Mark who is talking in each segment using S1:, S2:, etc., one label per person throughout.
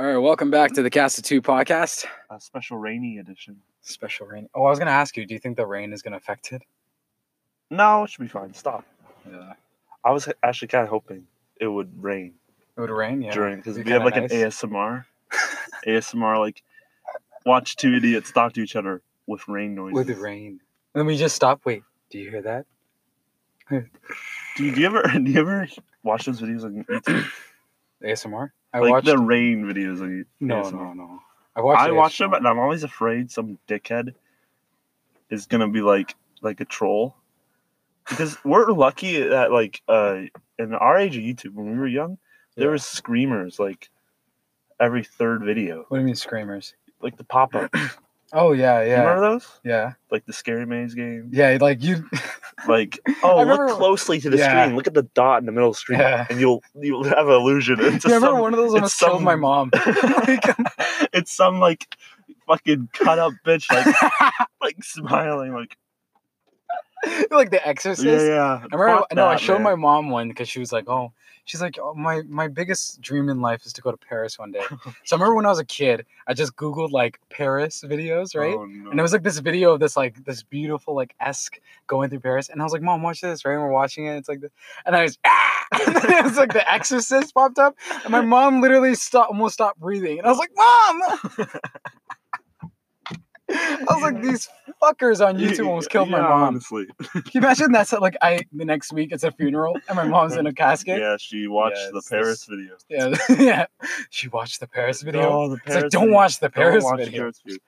S1: All right, welcome back to the Cast of Two podcast.
S2: A special rainy edition.
S1: Special rain. Oh, I was gonna ask you. Do you think the rain is gonna affect it?
S2: No, it should be fine. Stop.
S1: Yeah.
S2: I was actually kind of hoping it would rain
S1: It would rain. Yeah.
S2: during because
S1: Be
S2: we have like
S1: kinda
S2: an. ASMR. ASMR like watch two idiots talk to each other with rain noises.
S1: with the rain. Then we just stop. Wait, do you hear that?
S2: Dude, do you ever do you ever watch those videos on YouTube?
S1: ASMR. I
S2: like
S1: watched.
S2: the rain videos on
S1: no,
S2: ASMR.
S1: no, no. I watched.
S2: I watch them, and I'm always afraid some dickhead is gonna be like like a troll. Because we're lucky that like uh in our age of YouTube when we were young, there
S1: Yeah.
S2: was screamers like every third video,
S1: What do you mean screamers?
S2: like the pop up.
S1: Oh yeah,
S2: You
S1: yeah,
S2: remember those?
S1: yeah,
S2: Like the Scary Maze game.
S1: yeah. Like you.
S2: Like oh,
S1: remember-
S2: look closely to the
S1: Yeah.
S2: screen. Look at the dot in the middle of the screen,
S1: Yeah.
S2: and you'll you'll have an illusion. It's
S1: you
S2: just
S1: remember
S2: some-
S1: one of those
S2: it's
S1: almost killed
S2: some-
S1: my mom. Like,
S2: it's some like fucking cut up bitch like like smiling like
S1: like The Exorcist.
S2: yeah yeah.
S1: I remember,
S2: Fuck
S1: no, I showed
S2: man.
S1: my mom one because she was like, "Oh, she's like, oh, my my biggest dream in life is to go to Paris one day." so I remember when I was a kid, I just googled like Paris videos, right?
S2: Oh, no.
S1: And it was like this video of this like this beautiful like esque going through Paris, and I was like, "Mom, watch this!" Right? And we're watching it. It's like, the, and I was, ah! and then it was like The Exorcist popped up, and my mom literally stopped, almost stopped breathing, and I was like, "Mom!" I was like, "These fuckers on YouTube almost killed my mom."
S2: Honestly,
S1: Can you imagine that's like I the next week it's a funeral and my mom's in a casket?
S2: yeah, she watched
S1: Yeah,
S2: the Paris video.
S1: Yeah, yeah. She watched the Paris oh, video.
S2: Oh, the
S1: it's
S2: Paris
S1: like, don't watch the Paris
S2: watch
S1: video.
S2: Paris video.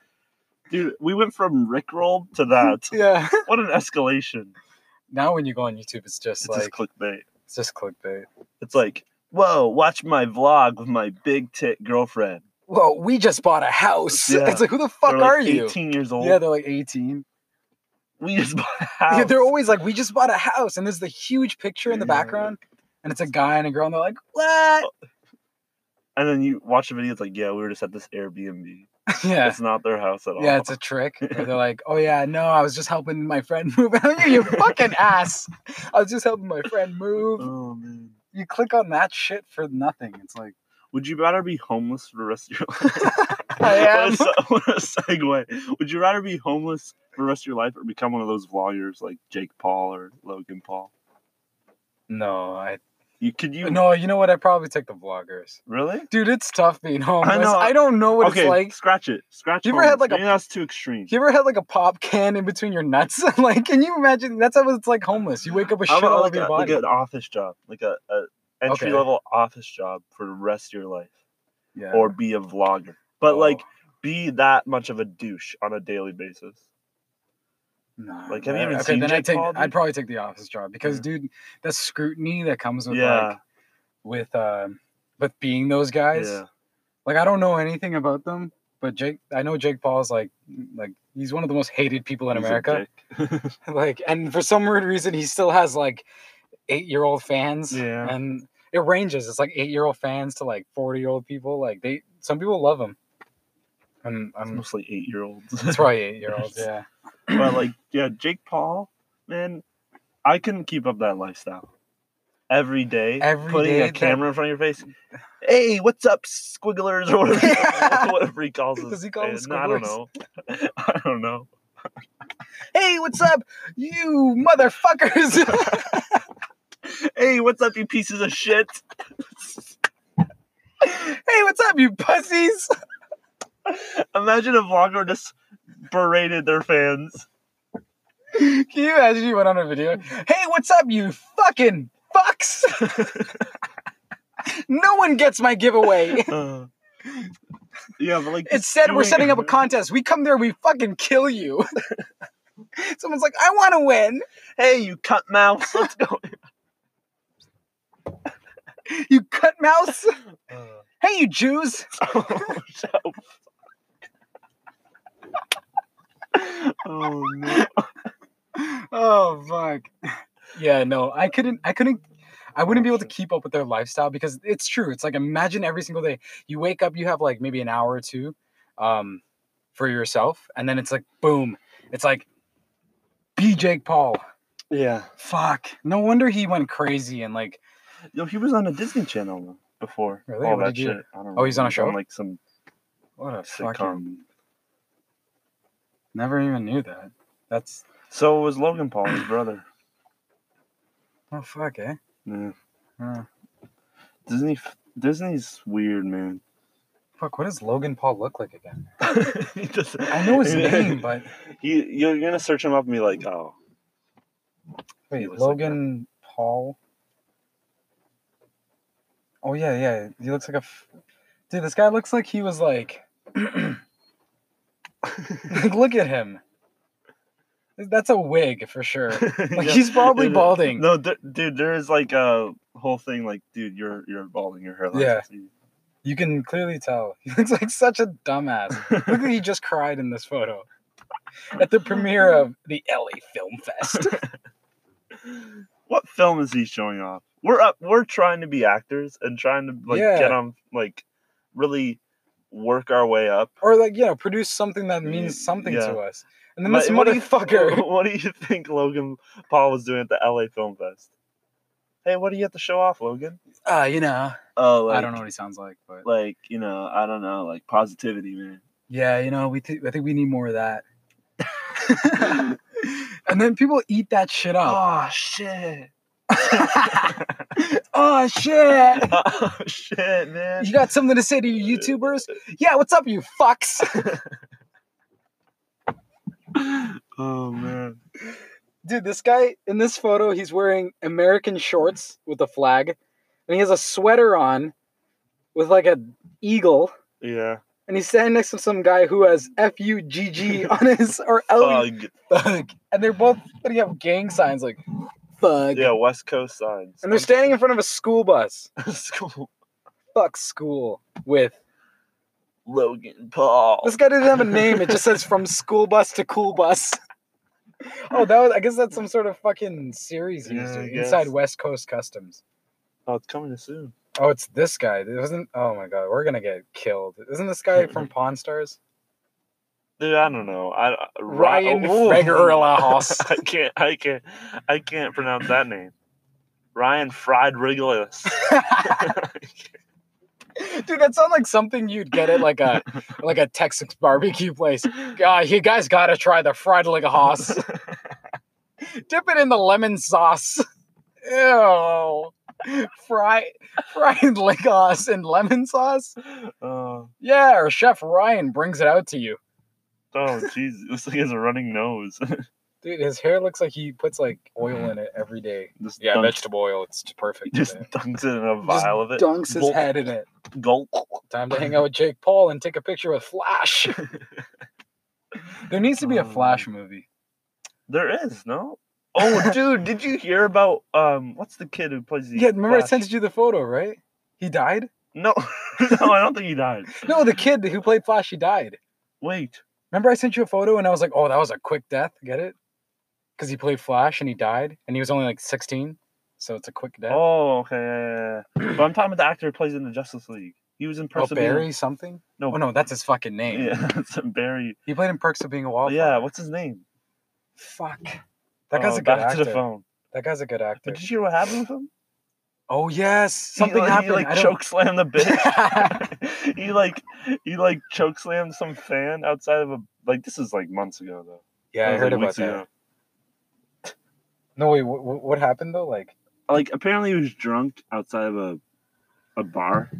S2: Dude, we went from Rickroll to that.
S1: Yeah.
S2: what an escalation!
S1: Now when you go on YouTube, it's just
S2: It's
S1: like
S2: just clickbait.
S1: it's just clickbait.
S2: It's like, whoa, watch my vlog with my big tit girlfriend.
S1: Whoa, we just bought a house.
S2: Yeah.
S1: It's like who the fuck
S2: like,
S1: are you?
S2: 18 years old.
S1: Yeah, they're like 18.
S2: we just bought a house.
S1: Yeah, they're always like, we just bought a house, and there's the huge picture in the
S2: Yeah.
S1: background, and it's a guy and a girl, and they're like, what? Oh.
S2: and then you watch the video. It's like, yeah, we were just at this Airbnb.
S1: Yeah.
S2: It's not their house at all.
S1: Yeah, it's a trick. Or they're like, "Oh yeah, no, I was just helping my friend move." you, you fucking ass! I was just helping my friend move.
S2: Oh man.
S1: You click on that shit for nothing. It's like,
S2: Would you rather be homeless for the rest of your life?
S1: I am.
S2: What a, what a segue. Would you rather be homeless for the rest of your life or become one of those vloggers like Jake Paul or Logan Paul?
S1: no, I
S2: You could you
S1: no. You know what? I probably take the vloggers,
S2: really?
S1: dude. It's tough being homeless. I,
S2: know.
S1: don't know what
S2: okay,
S1: it's like.
S2: scratch it. Scratch. It.
S1: You ever had,
S2: homeless.
S1: like, a-
S2: Maybe that's too extreme.
S1: You ever had like a pop can in between your nuts? like, can you imagine? That's how it's like homeless. You wake up with
S2: How
S1: shit
S2: about
S1: all
S2: like,
S1: over your
S2: a, like an office job, like a, a entry
S1: Okay.
S2: level office job for the rest of your life,
S1: yeah.
S2: or be a vlogger, but
S1: Oh,
S2: like be that much of a douche on a daily basis.
S1: nah,
S2: like, have you
S1: uh,
S2: even
S1: okay,
S2: seen
S1: then I
S2: Jake
S1: take.
S2: Paul,
S1: I'd probably take the office job because,
S2: Yeah.
S1: dude, the scrutiny that comes with
S2: Yeah.
S1: like with um with being those guys.
S2: Yeah.
S1: Like I don't know anything about them, but Jake, I know Jake Paul's like like he's one of the most hated people in
S2: He's
S1: America. like, and for some weird reason, he still has like eight year old fans.
S2: Yeah.
S1: and it ranges. It's like eight year old fans to like forty year old people. Like they, some people love them.
S2: It's
S1: I'm
S2: mostly eight year olds.
S1: it's probably eight year olds. Yeah.
S2: but like, yeah, Jake Paul, man, I couldn't keep up that lifestyle. Every day,
S1: Every
S2: putting
S1: day
S2: a
S1: that-
S2: camera in front of your face. Hey, what's up, squigglers, or whatever,
S1: Yeah.
S2: whatever he calls us.
S1: Does he call
S2: And I don't know. I don't know.
S1: Hey, what's up, you motherfuckers?
S2: Hey, what's up, you pieces of shit?
S1: hey, what's up, you pussies?
S2: Imagine a vlogger just berated their fans.
S1: Can you imagine you went on a video? Hey, what's up, you fucking fucks? no one gets my giveaway.
S2: Uh, yeah, but like
S1: It said we're setting up a contest. We come there, we fucking kill you. Someone's like, I want to win.
S2: Hey, you cut mouse, let's go.
S1: You cut mouse.
S2: Uh,
S1: Hey, you Jews.
S2: oh no.
S1: Oh fuck. Yeah, no, I couldn't. I couldn't. I wouldn't be able to keep up with their lifestyle because it's true. It's like imagine every single day you wake up, you have like maybe an hour or two, um, for yourself, and then it's like boom. It's like be Jake Paul.
S2: Yeah.
S1: Fuck. No wonder he went crazy and like
S2: Yo, he was on a Disney Channel. before.
S1: Really?
S2: All
S1: What
S2: that shit. I don't
S1: Oh, he's on a show?
S2: like some
S1: What a
S2: sitcom.
S1: fucking. Never even knew that. That's
S2: So was Logan Paul, his brother.
S1: oh fuck, eh?
S2: Yeah.
S1: Uh,
S2: Disney. Disney's weird, man.
S1: fuck, what does Logan Paul look like again? I know his name, but
S2: you you're gonna search him up and be like, oh,
S1: wait,
S2: looks like
S1: Logan Paul. Oh yeah, yeah. He looks like a. F- Dude, this guy looks like he was like. like, look at him. That's a wig for sure. Like
S2: Yeah.
S1: he's probably balding.
S2: No, th- dude, there is like a whole thing like, dude, you're you're balding. Your hairline.
S1: Yeah. You can clearly tell. He looks like such a dumbass. Look like he just cried in this photo. At the premiere of the LA Film Fest.
S2: What film is he showing off? We're up. We're trying to be actors and trying to like
S1: Yeah.
S2: get on like really work our way up.
S1: or like, you know, produce something that means something
S2: Yeah.
S1: to us. And then this
S2: what do you-
S1: motherfucker.
S2: What do you think Logan Paul was doing at the LA Film Fest? Hey, what do you have to show off, Logan?
S1: Uh, you know.
S2: Oh,
S1: I don't know what he sounds like, but
S2: Like you know, I don't know, like positivity, man.
S1: yeah, you know, we th- I think we need more of that. and then people eat that shit up.
S2: Oh shit!
S1: oh shit!
S2: oh shit, man!
S1: You got something to say to your YouTubers? Yeah, what's up, you fucks?
S2: oh man!
S1: Dude, this guy in this photo, he's wearing American shorts with a flag, and he has a sweater on with like a eagle,
S2: Yeah.
S1: And he's standing next to some guy who has F U G G on his or L
S2: Thug.
S1: thug, and they're both putting up gang signs like thug,
S2: Yeah, West Coast signs.
S1: and they're standing in front of a school bus.
S2: School.
S1: Fuck school with
S2: Logan Paul.
S1: this guy doesn't have a name. It just says from school bus to cool bus. Oh, that was. I guess that's some sort of fucking series he was
S2: Yeah, I
S1: doing inside. West Coast Customs.
S2: Oh, it's coming soon.
S1: Oh, it's this guy. It wasn't. Oh my god, we're gonna get killed. Isn't this guy from Pawn Stars?
S2: Dude, I don't know. I I-
S1: Ryan. Fregerlahaus.
S2: I can't. I can't. I can't pronounce that name. Ryan Fried.
S1: Dude, that sounds like something you'd get at like a like a Texas barbecue place. God, you guys gotta try the fried hoss. Dip it in the lemon sauce. Ew. Fry fried leg hoss in lemon sauce.
S2: oh,
S1: Yeah, or Chef Ryan brings it out to you.
S2: oh, jeez. Looks like he has a running nose.
S1: Dude, his hair looks like he puts like oil in it every day.
S2: just
S1: Yeah,
S2: dunks,
S1: vegetable oil. It's perfect.
S2: just
S1: today.
S2: dunks it in a
S1: Just
S2: vial of it.
S1: dunks his
S2: Gulp.
S1: head in it.
S2: Gulp.
S1: Time to hang out with Jake Paul and take a picture with Flash. there needs to be a Flash
S2: Um,
S1: movie.
S2: There is no. Oh, dude, did you hear about um? What's the kid who plays the?
S1: Yeah, remember I sent you the photo, right? He died?
S2: No, no, I don't think he died.
S1: No, the kid who played Flash, he died.
S2: Wait,
S1: Remember I sent you a photo and I was like, oh, that was a quick death. Get it? Because he played Flash and he died and he was only like 16. So it's a quick death.
S2: Oh, okay. yeah, yeah, yeah. but I'm talking about the actor who plays in the Justice League. He was in
S1: Oh,
S2: Perks of Being-
S1: Barry something?
S2: No,
S1: Oh, no, that's his fucking name.
S2: Yeah, it's Barry.
S1: He played in Perks of Being a Wallflower.
S2: Yeah, what's his name?
S1: Fuck. That guy's
S2: Oh,
S1: a good actor.
S2: to the phone.
S1: That guy's a good actor.
S2: But did you hear what happened with him?
S1: Oh, yes.
S2: He,
S1: Something
S2: like-
S1: happened.
S2: He like choke slammed the bitch. he like he like choke slammed some fan outside of a like this is like months ago though.
S1: yeah, I heard
S2: like,
S1: about that.
S2: ago.
S1: No, wait, what, what happened though? Like,
S2: Like apparently he was drunk outside of a a bar,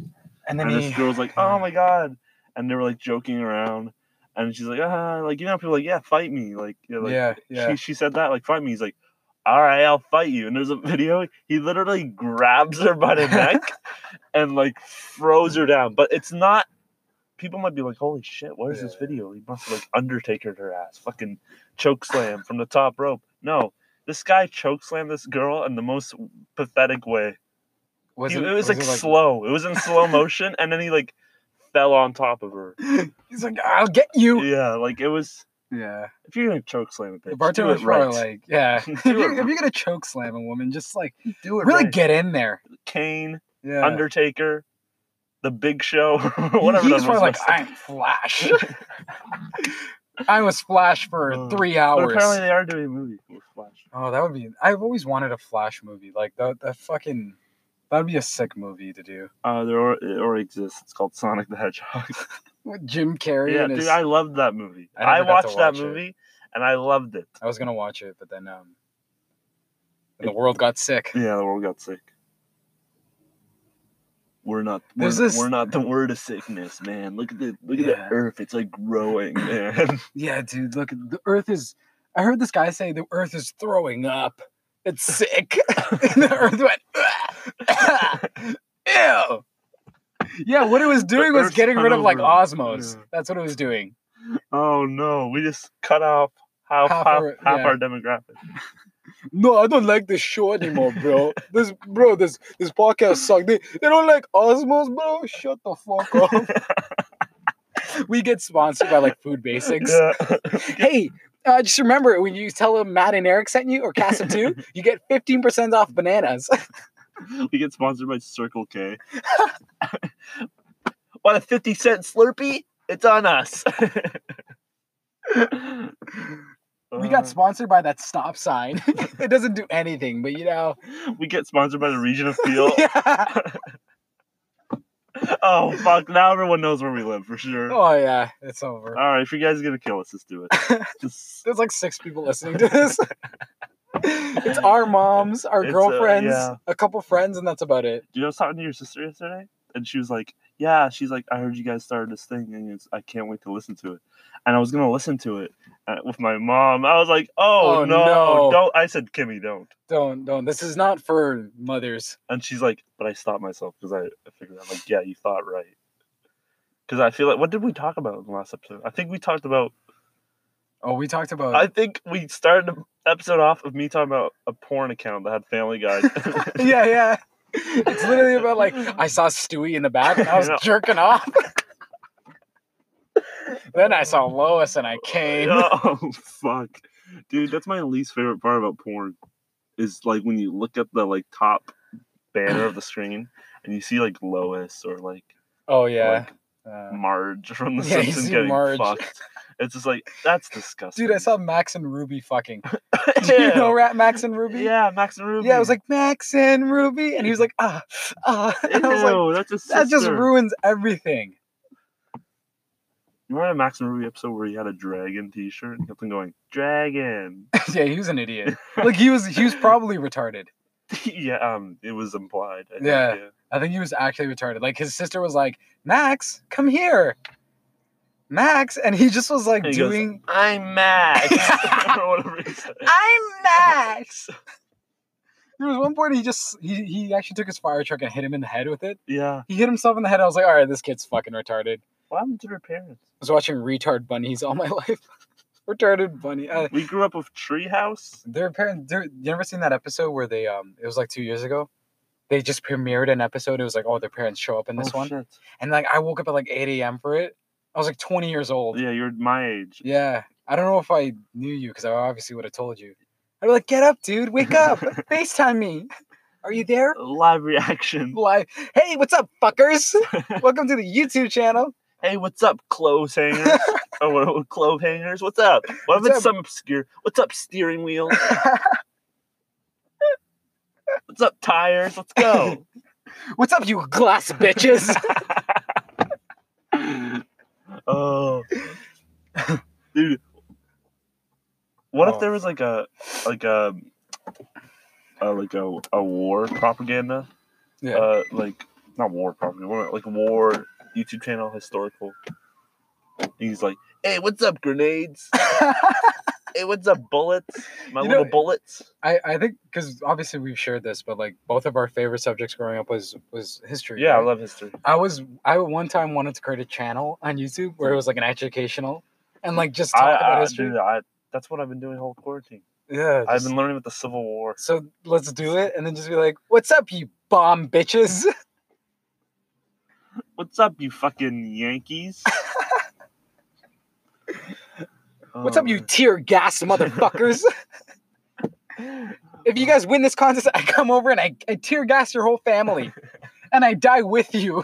S1: and then
S2: and
S1: he.
S2: this girl was like, "Oh my god," and they were like joking around, and she's like, "Ah, like you know, people are like, yeah, fight me," like, you know, like
S1: yeah, yeah.
S2: she she said that like fight me. He's like, all right, I'll fight you. And there's a video. He literally grabs her by the neck and like throws her down. But it's not. People might be like, holy shit, what is this video? He must have like undertakered her ass, fucking choke slam from the top rope. No, this guy choke slammed this girl in the most pathetic way.
S1: was
S2: He- it, was, like, slow. It was in slow motion, and then he like fell on top of her.
S1: He's like, I'll get you.
S2: Yeah, like it was.
S1: Yeah.
S2: If you're gonna choke slam a bitch,
S1: The bartender was
S2: right.
S1: like, yeah. if, you're, if you're gonna choke slam a woman, just like
S2: do it
S1: really
S2: right.
S1: get in there.
S2: Kane,
S1: Yeah.
S2: Undertaker, The Big Show, whatever.
S1: He was probably like. I'm Flash. I was Flash for
S2: Uh,
S1: three hours.
S2: apparently they are doing a movie with Flash.
S1: Oh, that would be. I've always wanted a Flash movie, like the the fucking, That'd be a sick movie to do.
S2: Uh, there or, it already exists. It's called Sonic the Hedgehog.
S1: With Jim Carrey
S2: yeah,
S1: and
S2: dude,
S1: his.
S2: I
S1: I,
S2: loved that movie.
S1: I
S2: I, watched that
S1: watch it.
S2: movie and I loved it.
S1: I was gonna watch it, but then um, the world got sick.
S2: Yeah, the world got sick. We're not. We're,
S1: this-
S2: we're not the word of sickness, man. Look at the look at
S1: Yeah.
S2: the earth. It's like growing, man.
S1: Yeah, dude. Look, the Earth is. I heard this guy say the Earth is throwing up. It's sick. and the Earth went. Ew. Yeah, what it was doing was getting rid of like osmos. That's what it was doing.
S2: oh no, we just cut off half
S1: Half
S2: half, half,
S1: our- yeah.
S2: our demographic.
S1: No, I don't like this show anymore, bro. This bro, this this podcast sucks. They, they don't like osmos, bro. Shut the fuck up. we get sponsored by like Food Basics.
S2: yeah.
S1: Hey, uh, just remember when you tell them Matt and Eric sent you or Cast of Two, you get 15% off bananas.
S2: we get sponsored by Circle K. Want a fifty cent Slurpee? It's on us.
S1: we got
S2: Uh,
S1: sponsored by that stop sign. it doesn't do anything, but you know.
S2: we get sponsored by the region of Peel.
S1: Yeah.
S2: oh fuck! Now everyone knows where we live for sure.
S1: Oh, yeah, it's over.
S2: All right, if you guys are gonna kill us, let's do it. Just
S1: There's like six people listening to this. It's our moms, our
S2: It's, uh,
S1: girlfriends,
S2: yeah.
S1: a couple friends, and that's about it.
S2: you know, I was talking to your sister yesterday, and she was like, "Yeah, she's like, I heard you guys started this thing, and it's, I can't wait to listen to it." And I was gonna listen to it uh, with my mom. I was like, "Oh,
S1: Oh,
S2: no,
S1: no.
S2: don't!" I said, "Kimmy, don't."
S1: Don't, don't. This is not for mothers.
S2: And she's like, "But I stopped myself because I, I figured I'm like, yeah, you thought right." Because I feel like, what did we talk about in the last episode? I think we talked about.
S1: Oh, we talked about.
S2: I think we started the episode off of me talking about a porn account that had Family Guy.
S1: yeah, yeah. It's literally about like I saw Stewie in the back and I was jerking off. then I saw Lois and I came.
S2: oh fuck, dude, that's my least favorite part about porn. Is like when you look at the like top banner of the screen and you see like Lois or like
S1: Oh yeah.
S2: like
S1: Uh,
S2: Marge from The
S1: Yeah,
S2: Simpsons getting
S1: Marge.
S2: fucked. It's just like that's disgusting.
S1: dude, I saw Max and Ruby fucking. Do you know Rat Max and Ruby?
S2: Yeah, Max and Ruby.
S1: Yeah, I was like Max and Ruby, and he was like, ah, ah. And I was like,
S2: that's a
S1: that just ruins everything.
S2: You remember that Max and Ruby episode where he had a dragon T-shirt and kept on going dragon?
S1: yeah, he was an idiot. Like he was, he was probably retarded.
S2: yeah, um, it was implied. I think,
S1: Yeah. I think he was actually retarded. Like his sister was like, Max, come here, Max, and he just was like
S2: he goes,
S1: doing.
S2: I'm Max or whatever he said.
S1: I'm Max. There was one point he just he, he actually took his fire truck and hit him in the head with it.
S2: Yeah.
S1: He hit himself in the head. I was like, all right, this kid's fucking retarded.
S2: What happened to their parents?
S1: I was watching retard bunnies all my life. retarded bunny. Uh,
S2: We grew up with Treehouse.
S1: their parents. Their, you ever seen that episode where they um? It was like two years ago. They just premiered an episode. It was like, oh, their parents show up in this
S2: oh,
S1: one,
S2: Shit.
S1: and like I woke up at like eight a.m. for it. I was like twenty years old.
S2: Yeah, you're my age.
S1: Yeah. I don't know if I knew you because I obviously would have told you. I'd be like, get up, dude. Wake up. FaceTime me. Are you there?
S2: Live reaction.
S1: Live. Hey, what's up, fuckers? Welcome to the YouTube channel.
S2: Hey, what's up, clothes hangers? oh, what, clove hangers? What's up? What if it's
S1: up?
S2: some obscure? What's up, steering wheel? What's up, tires? Let's go.
S1: what's up, you glass bitches?
S2: Oh, dude. What
S1: Oh.
S2: if there was like a like a, a like a, a war propaganda?
S1: yeah.
S2: Uh, like not war propaganda, like war YouTube channel historical. He's like, hey, what's up, grenades? Hey, was up, bullets? My
S1: You
S2: little
S1: know-
S2: bullets.
S1: I, I think because obviously we've shared this, but like both of our favorite subjects growing up was was history.
S2: Yeah, I love history.
S1: I was I one time wanted to create a channel on YouTube where it was like an educational and like just talk
S2: I,
S1: about
S2: I,
S1: history.
S2: dude, I, that's what I've been doing whole quarantine.
S1: Yeah.
S2: I've been learning about the Civil War.
S1: So let's do it, and then just be like, "What's up, you bomb bitches?"
S2: What's up, you fucking Yankees?
S1: What's up, you um, tear gas motherfuckers? if you guys win this contest, I come over and I, I tear gas your whole family, and I die with you.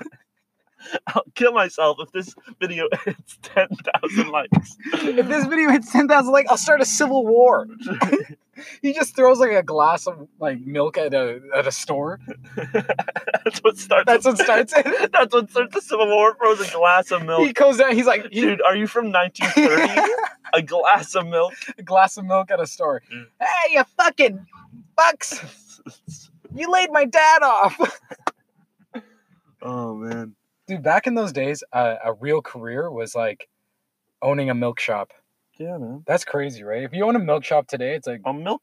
S2: I'll kill myself if this video hits 10,000 likes.
S1: If this video hits 10,000 likes, I'll start a civil war. He just throws like a glass of like milk at a at a store.
S2: That's what starts.
S1: That's what starts it.
S2: That's what starts the Civil War. Throws a glass of milk.
S1: He goes down, he's like he,
S2: Dude, are you from 1930? a glass of milk.
S1: a glass of milk at a store.
S2: Mm.
S1: Hey, you fucking fucks! You laid my dad off.
S2: oh man.
S1: Dude, back in those days, uh, a real career was like owning a milk shop.
S2: Yeah, man.
S1: That's crazy, right? If you own a milk shop today, it's like,
S2: A milk.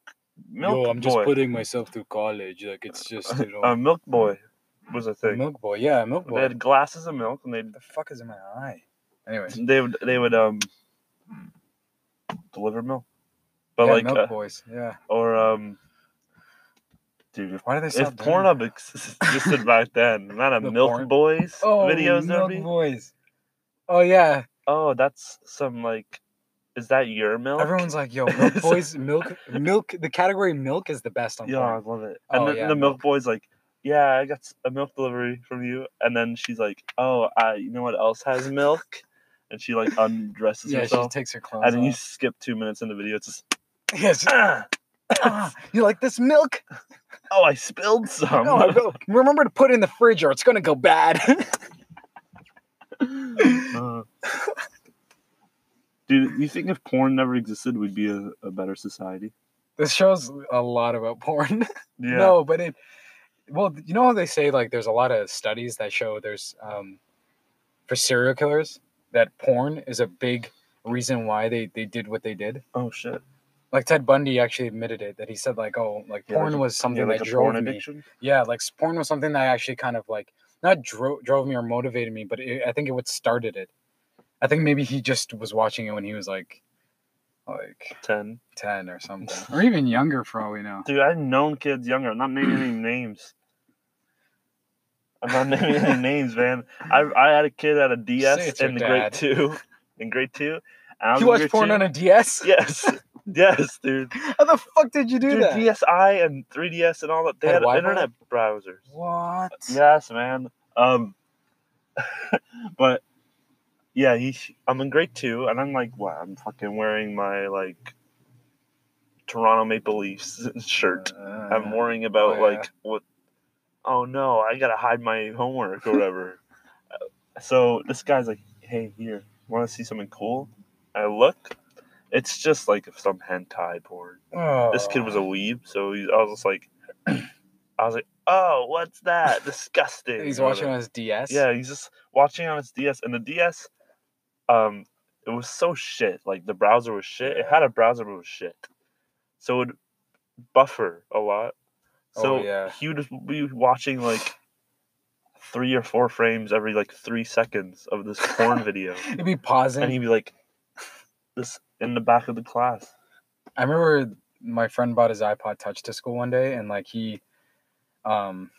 S2: Milk
S1: yo, I'm just
S2: boy.
S1: putting myself through college. Like it's just, you know,
S2: a milk boy was a
S1: a
S2: thing.
S1: milk boy. Yeah, a milk boy.
S2: They had glasses of milk, and they
S1: the fuck is in my eye? Anyways,
S2: they would they would um deliver milk, but
S1: yeah,
S2: like
S1: milk
S2: uh,
S1: boys. Yeah.
S2: or um, dude, if,
S1: Why do they
S2: if Pornhub existed back then, not a
S1: The
S2: Milk
S1: porn-
S2: Boys
S1: Oh,
S2: videos
S1: milk boys. Oh yeah,
S2: Oh, that's some like, is that your milk?
S1: everyone's like, yo, milk boys, milk, milk. The category milk is the best on
S2: yeah, I love it. And
S1: Oh,
S2: then
S1: yeah,
S2: the milk
S1: milk.
S2: boy's like, yeah, I got a milk delivery from you, and then she's like, oh, I, you know what else has milk? And she like undresses
S1: Yeah, she takes her clothes
S2: and then you
S1: off.
S2: skip two minutes in the video. It's just,
S1: Yeah,
S2: ah,
S1: ah, you like this milk?
S2: oh, I spilled some.
S1: Oh, go- remember to put it in the fridge or it's gonna go bad.
S2: Uh, Dude, you think if porn never existed, we'd be a, a better society?
S1: this shows a lot about porn.
S2: Yeah.
S1: No, but it. Well, you know how they say like there's a lot of studies that show there's um, for serial killers that porn is a big reason why they they did what they did.
S2: Oh shit.
S1: Like Ted Bundy actually admitted it that he said like oh like
S2: Yeah,
S1: porn
S2: like-
S1: was something
S2: Yeah, like
S1: that
S2: a
S1: drove
S2: porn
S1: me.
S2: addiction.
S1: Yeah, like porn was something that actually kind of like not drove drove me or motivated me, but it, I think it what started it. I think maybe he just was watching it when he was like like
S2: Ten.
S1: 10 or something or even younger for all we know.
S2: Dude, I've known kids younger. I'm not naming any names. I'm not naming any names, man. I I had a kid at a DS in the grade two. In grade two.
S1: You watched porn
S2: two.
S1: on a DS?
S2: Yes. Yes, dude.
S1: How the fuck did you do
S2: Dude,
S1: that?
S2: DSi and 3DS and all that. They
S1: Had
S2: had, internet browsers.
S1: What?
S2: Yes, man. Um, but yeah, he. I'm in grade two, and I'm like, what? I'm fucking wearing my like Toronto Maple Leafs shirt. I'm
S1: Uh,
S2: worrying about
S1: oh, yeah.
S2: like what. Oh no, I gotta hide my homework or whatever. So this guy's like, "Hey, here, want to see something cool?" I look. It's just like some hentai porn. This kid was a
S1: Oh.
S2: weeb, so he, I was just like, I was like, "Oh, what's that? Disgusting."
S1: He's watching
S2: whatever.
S1: on his DS.
S2: Yeah, he's just watching on his DS, and the DS, um, it was so shit. Like the browser was shit. It had a browser, but it was shit. So it would buffer a lot. So
S1: Oh, yeah.
S2: he would be watching like three or four frames every like three seconds of this porn video,
S1: He'd be pausing.
S2: and he'd be like, "This in the back of the class."
S1: I remember my friend bought his iPod Touch to school one day, and like he, um,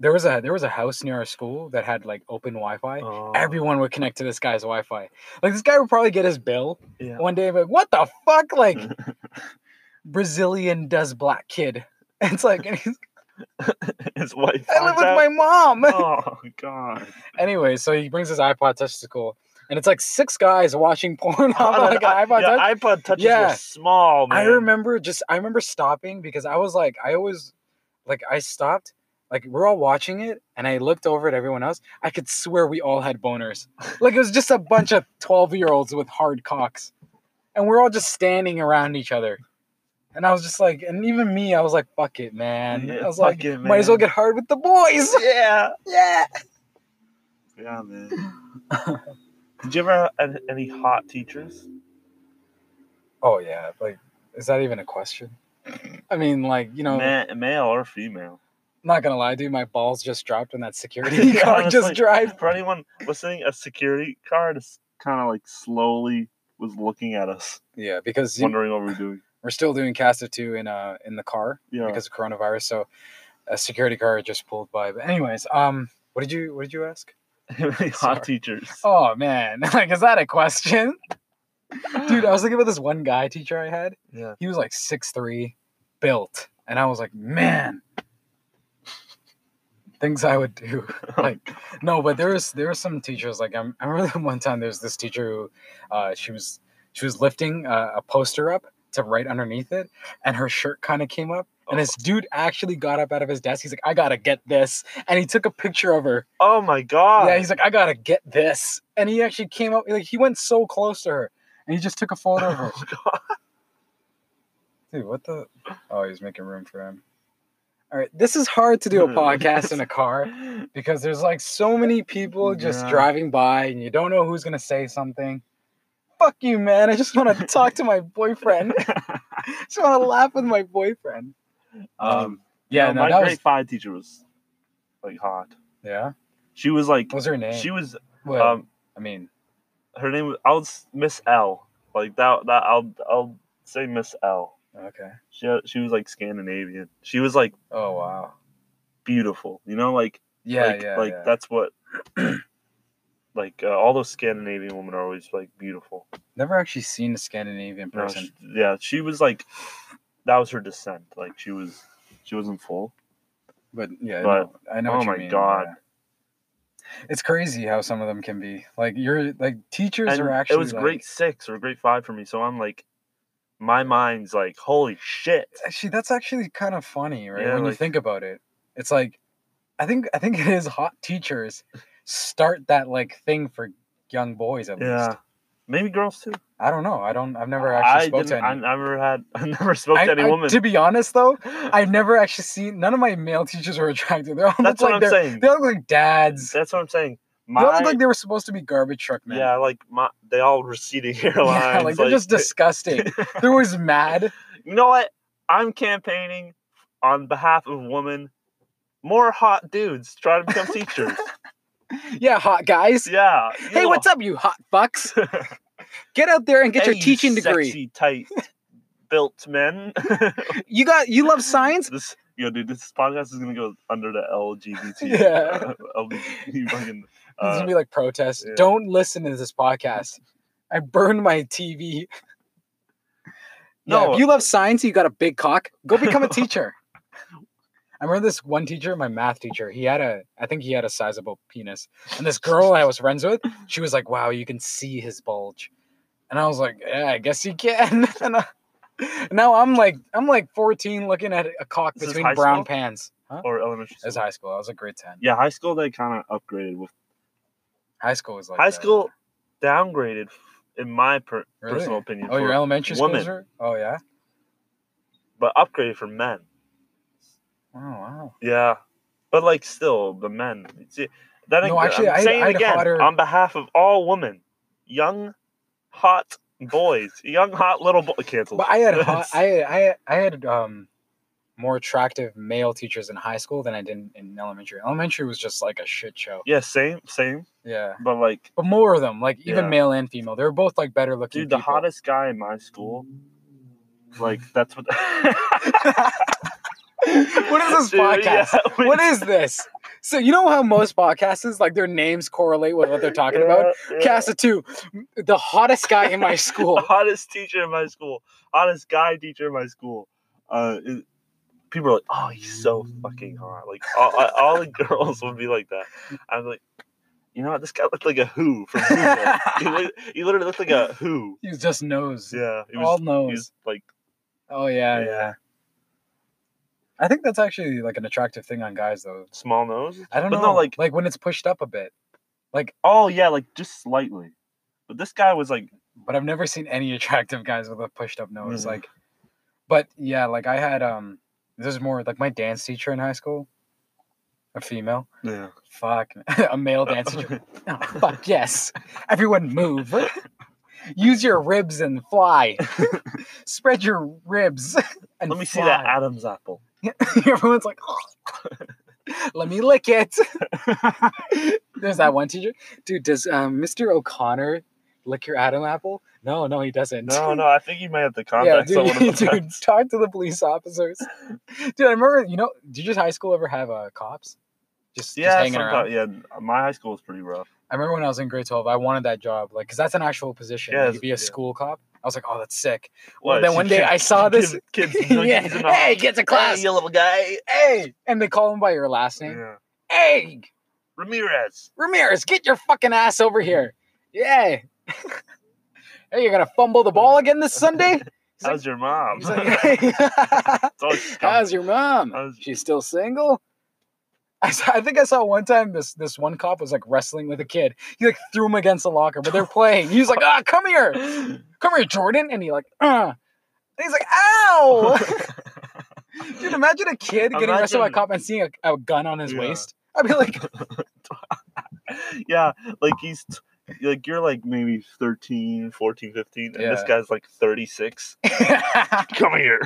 S1: there was a there was a house near our school that had like open Wi-Fi.
S2: Oh,
S1: Everyone would connect to this guy's Wi-Fi. Like this guy would probably get his bill
S2: yeah.
S1: one day, and be like, "What the fuck?" Like Brazilian does black kid. It's like, and he's,
S2: His wife.
S1: I live with
S2: out.
S1: my mom.
S2: Oh god.
S1: anyway, so he brings his iPod Touch to school, and it's like six guys watching porn on
S2: On
S1: like
S2: an
S1: iPod
S2: yeah,
S1: Touch.
S2: iPod touches
S1: Yeah.
S2: were small, man.
S1: I remember just I remember stopping because I was like I always like I stopped like we're all watching it and I looked over at everyone else. I could swear we all had boners. Like it was just a bunch of 12-year-olds with hard cocks. And we're all just standing around each other. And I was just like and even me I was like fuck it, man.
S2: Yeah,
S1: I was like
S2: it,
S1: might as well get hard with the boys.
S2: Yeah.
S1: yeah.
S2: Yeah, man. Did you ever have any hot teachers?
S1: Oh yeah, like is that even a question? I mean like, you know,
S2: Ma- male or female?
S1: I'm not gonna lie, dude, my balls just dropped when that security guard
S2: Honestly,
S1: just drive
S2: For anyone listening, a security guard just kind of like slowly was looking at us,
S1: Yeah, because you-
S2: wondering what we we're doing.
S1: We're still doing Cast of Two in uh in the car
S2: Yeah.
S1: because of coronavirus. So a security guard just pulled by. But anyways, um what did you what did you ask?
S2: Hot teachers?
S1: Oh man, like is that a question? Dude, I was thinking about this one guy teacher I had.
S2: Yeah.
S1: He was like six three, built. And I was like, man. things I would do. like no, but there was there were some teachers like I'm, I remember one time there's this teacher who uh, she was she was lifting a, a poster up to write underneath it, and her shirt kind of came up. And this oh. dude actually got up out of his desk. He's like, "I gotta get this," and he took a picture of her.
S2: Oh my god.
S1: Yeah, he's like, "I gotta get this," and he actually came up. Like he went so close to her, and he just took a photo of her.
S2: Oh, God.
S1: Dude, what the? Oh, he's making room for him. All right, this is hard to do a podcast in a car because there's like so many people just
S2: Yeah.
S1: driving by and you don't know who's gonna say something. Fuck you, man. I just want to talk to my boyfriend. I just want to laugh with my boyfriend. Um, yeah,
S2: no,
S1: no,
S2: my
S1: that
S2: grade
S1: was
S2: five teacher was like hot.
S1: yeah.
S2: She was like
S1: What was her name?
S2: she was
S1: well,
S2: um
S1: I mean,
S2: her name was I was Miss L. Like that that I'll I'll say Miss L.
S1: okay.
S2: She she was like Scandinavian. She was like
S1: Oh wow.
S2: beautiful. You know, like
S1: Yeah,
S2: like
S1: yeah,
S2: like
S1: yeah.
S2: that's what like uh, all those Scandinavian women are always like beautiful.
S1: Never actually seen a Scandinavian
S2: No,
S1: person.
S2: she- yeah, she was like that was her descent. Like she was she wasn't full.
S1: But yeah,
S2: But-
S1: no, I know.
S2: oh
S1: what you
S2: my
S1: mean,
S2: God.
S1: yeah. It's crazy how some of them can be. Like you're like teachers
S2: And
S1: are actually.
S2: it was
S1: like-
S2: grade six or grade five for me. So I'm like, my mind's like, holy shit.
S1: Actually, that's actually kind of funny, right?
S2: Yeah,
S1: when you
S2: like-
S1: think about it, it's like, I think I think it is hot teachers start that like thing for young boys at
S2: Yeah,
S1: least.
S2: maybe girls too.
S1: I don't know. I don't. I've never actually
S2: I
S1: spoke to any.
S2: I never had. I never spoke
S1: I-
S2: to any
S1: I-
S2: woman.
S1: to be honest, though, I've never actually seen. None of my male teachers were attractive. They all
S2: That's what
S1: like
S2: I'm saying.
S1: They look like dads.
S2: That's what I'm saying.
S1: they
S2: My
S1: all look like they were supposed to be garbage truck men.
S2: yeah, like my they all receding hairlines.
S1: Yeah, like they're just disgusting. They're always mad.
S2: you know what? I'm campaigning on behalf of women. More hot dudes try to become teachers.
S1: Yeah, hot guys.
S2: Yeah.
S1: Hey, what's up, you hot fucks? Get out there and get your teaching degree.
S2: Sexy, tight, built men.
S1: You got you love science?
S2: this, yo, dude, this podcast is gonna go under the LGBT.
S1: Yeah.
S2: uh, LGBT fucking.
S1: This is
S2: Uh,
S1: gonna be like protests.
S2: yeah.
S1: Don't listen to this podcast. I burned my TV. Yeah,
S2: No.
S1: if you love science, you got a big cock. Go become a teacher. I remember this one teacher, my math teacher. He had a, I think he had a sizable penis. And this girl I was friends with, she was like, "Wow, you can see his bulge," and I was like, "Yeah, I guess you can." and I, now I'm like, I'm like 14, looking at a cock
S2: This
S1: between brown
S2: school?
S1: pants. Huh?
S2: or elementary
S1: It was high school. I was a grade 10.
S2: Yeah, high school they kind of upgraded with
S1: High school was like
S2: high
S1: that.
S2: school downgraded, in my per-
S1: Really?
S2: personal opinion.
S1: Oh, your elementary are? Oh yeah.
S2: but upgraded for men.
S1: Oh wow.
S2: Yeah, but like still the men. See, that
S1: No, actually,
S2: I'm
S1: I-
S2: saying
S1: I
S2: again
S1: hotter-
S2: on behalf of all women, young, hot boys, young hot little boy. Cancel.
S1: But I had hot, I I I had um more attractive male teachers in high school than I did in elementary. Elementary was just like a shit show.
S2: yeah, same, same.
S1: Yeah.
S2: But like,
S1: But more of them, like even
S2: Yeah.
S1: male and female, they were both like better looking.
S2: dude, the
S1: people.
S2: hottest guy in my school, like that's what.
S1: What is this
S2: Dude,
S1: podcast?
S2: yeah, we-
S1: What is this? So you know how most podcasts is like their names correlate with what they're talking about.
S2: Yeah, yeah.
S1: Cast of two, the hottest guy in my
S2: the
S1: school.
S2: hottest teacher in my school, hottest guy teacher in my school. Uh, it- people are like, "Oh, he's so fucking hot!" Like all, all- all the girls would be like that. I'm like, you know what? This guy looked like a Who from Who. he, he literally looked like a Who.
S1: He was just nose.
S2: Yeah, he
S1: All
S2: was.
S1: nose.
S2: He was like,
S1: Oh yeah,
S2: Yeah.
S1: I think that's actually like an attractive thing on guys though.
S2: small nose.
S1: I don't
S2: but
S1: know.
S2: no, like,
S1: like when it's pushed up a bit.
S2: Like oh yeah, like just slightly. But this guy was like,
S1: But I've never seen any attractive guys with a pushed up nose.
S2: Mhm.
S1: Like but yeah, like I had um this is more like my dance teacher in high school. A female.
S2: yeah.
S1: Fuck. a male dance teacher. Oh, fuck yes. Everyone move. Use your ribs and fly. Spread your ribs. And
S2: Let me see that. Adam's apple.
S1: Everyone's like, oh. let me lick it. There's that one teacher. Dude, does um, Mr. O'Connor lick your Adam apple? No, no, he doesn't.
S2: No, no, I think you may have to
S1: yeah,
S2: contact
S1: dude,
S2: someone.
S1: dude, talk to the police officers. Dude, I remember, you know, did your high school ever have uh, cops? Just, just hanging around.
S2: yeah. My high school was pretty rough.
S1: I remember when I was in grade 12, I wanted that job, like, because that's an actual position.
S2: Yeah,
S1: like, you be a
S2: yeah.
S1: school cop. I was like, oh, that's sick. Well, then one day I saw this.
S2: Kids, kids
S1: yeah. Hey, get to class.
S2: Hey, you little guy.
S1: Hey, and they call him by your last name.
S2: Yeah.
S1: Hey,
S2: Ramirez.
S1: Ramirez, get your fucking ass over here. Yeah. hey, you're gonna fumble the ball again this Sunday? He's like-
S2: How's your mom?
S1: like, hey.
S2: It's always
S1: How's your mom?
S2: How's-
S1: She's still single? I, saw, I think I saw one time this this one cop was like wrestling with a kid. He like threw him against the locker, but they're playing. He's like, "Ah, come here, come here, Jordan," and he like, "Uh," and he's like, "Ow!" Dude, imagine a kid getting arrested by a cop and seeing a, a gun on his
S2: Yeah.
S1: waist. I'd be like,
S2: yeah, like he's t- like you're like maybe 13, 14, 15, and this guy's like 36. Come here.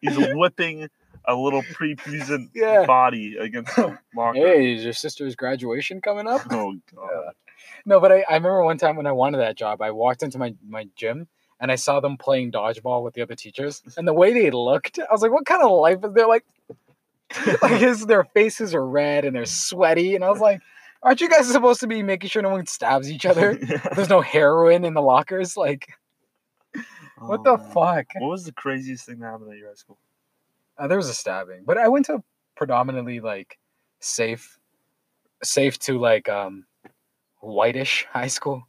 S2: he's whipping a little prepubescent
S1: Yeah.
S2: body against the locker.
S1: "Hey, is your sister's graduation coming up?"
S2: Oh god.
S1: No, but I, I remember one time when I wanted that job, I walked into my, my gym and I saw them playing dodgeball with the other teachers. And the way they looked, I was like, what kind of life is there? Like, like his, their faces are red and they're sweaty. And I was like, aren't you guys supposed to be making sure no one stabs each other? There's no heroin in the lockers. Like, oh, what the
S2: Oh,
S1: fuck?
S2: What was the craziest thing that happened at your high school?
S1: Uh, there was a stabbing, but I went to predominantly like safe, safe to like um whitish high school.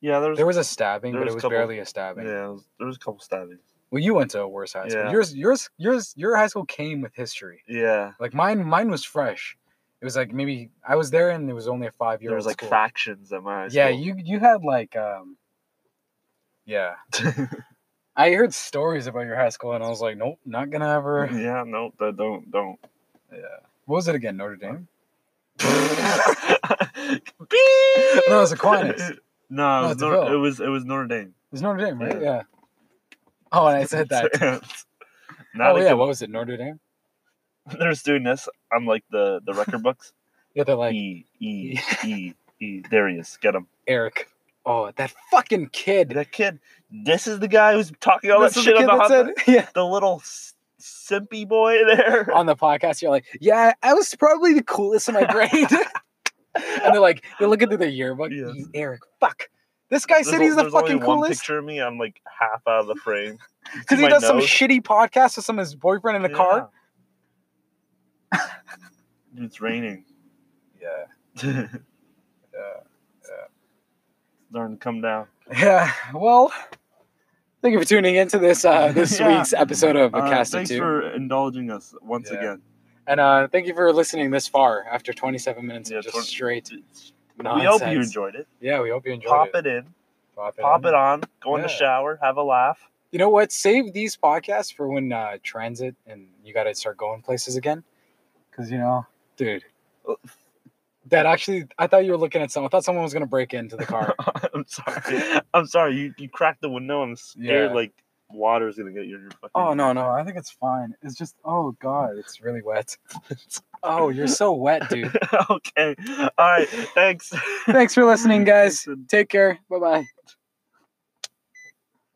S2: Yeah, there was.
S1: There was a stabbing, but
S2: was
S1: it was
S2: couple-
S1: barely a stabbing.
S2: yeah, was- there was a couple stabbings.
S1: Well, you went to a worse high school.
S2: Yeah.
S1: Yours, yours, yours, your high school came with history.
S2: Yeah,
S1: Like mine, mine was fresh. It was like maybe I was there and it was only a five year
S2: there was like
S1: school.
S2: factions at my high
S1: Yeah,
S2: school.
S1: you you had like um. Yeah, I heard stories about your high school and I was like, nope, not gonna ever.
S2: yeah, nope, that don't don't.
S1: Yeah. What was it again? Notre Dame. No, it was Aquinas.
S2: No, it
S1: No,
S2: was, Notre, it was it was Notre Dame.
S1: It was Notre Dame, right?
S2: Yeah.
S1: Yeah. Oh, and I said that. oh yeah, what was it? Notre Dame.
S2: they're just doing this on like the the record books.
S1: Yeah, they're like
S2: e E E E. Darius, get him.
S1: Eric. Oh, that fucking kid.
S2: That kid. This is the guy who's talking all
S1: This
S2: that
S1: the
S2: shit about the,
S1: said, yeah.
S2: the little simpy boy there.
S1: on the podcast, you're like, yeah, I was probably the coolest in my grade. and they're like, they're looking through their yearbook.
S2: Yes.
S1: "You Eric, fuck. This guy
S2: There's
S1: said he's the
S2: there's only
S1: fucking
S2: one
S1: coolest
S2: picture of me. I'm like half out of the frame.
S1: Because he does some shitty podcast with some of his boyfriend in the car.
S2: Yeah. Dude, it's raining.
S1: Yeah,
S2: Starting to come down.
S1: yeah. Well, thank you for tuning into this uh, this
S2: Yeah.
S1: week's episode of
S2: Uh,
S1: Cast
S2: thanks
S1: Two,
S2: for indulging us once
S1: Yeah.
S2: again.
S1: and uh, thank you for listening this far after 27 minutes
S2: Yeah,
S1: of just
S2: 20
S1: straight.
S2: We hope you enjoyed it.
S1: Yeah, we hope you enjoyed it.
S2: Pop
S1: it.
S2: it in.
S1: Pop it.
S2: Pop
S1: in.
S2: it on. Go in the shower. Have a laugh.
S1: You know what? Save these podcasts for when uh, transit and you got to start going places again. Because, you know, dude, that actually, I thought you were looking at someone. I thought someone was going to break into the car.
S2: I'm sorry. I'm sorry. You you cracked the window. I'm scared
S1: Yeah.
S2: like water's gonna get you in your fucking.
S1: oh, no, no. I think it's fine. It's just, oh, God, it's really wet. oh, you're so wet, dude.
S2: okay. All right. Thanks.
S1: Thanks for listening, guys. Take care. Bye bye.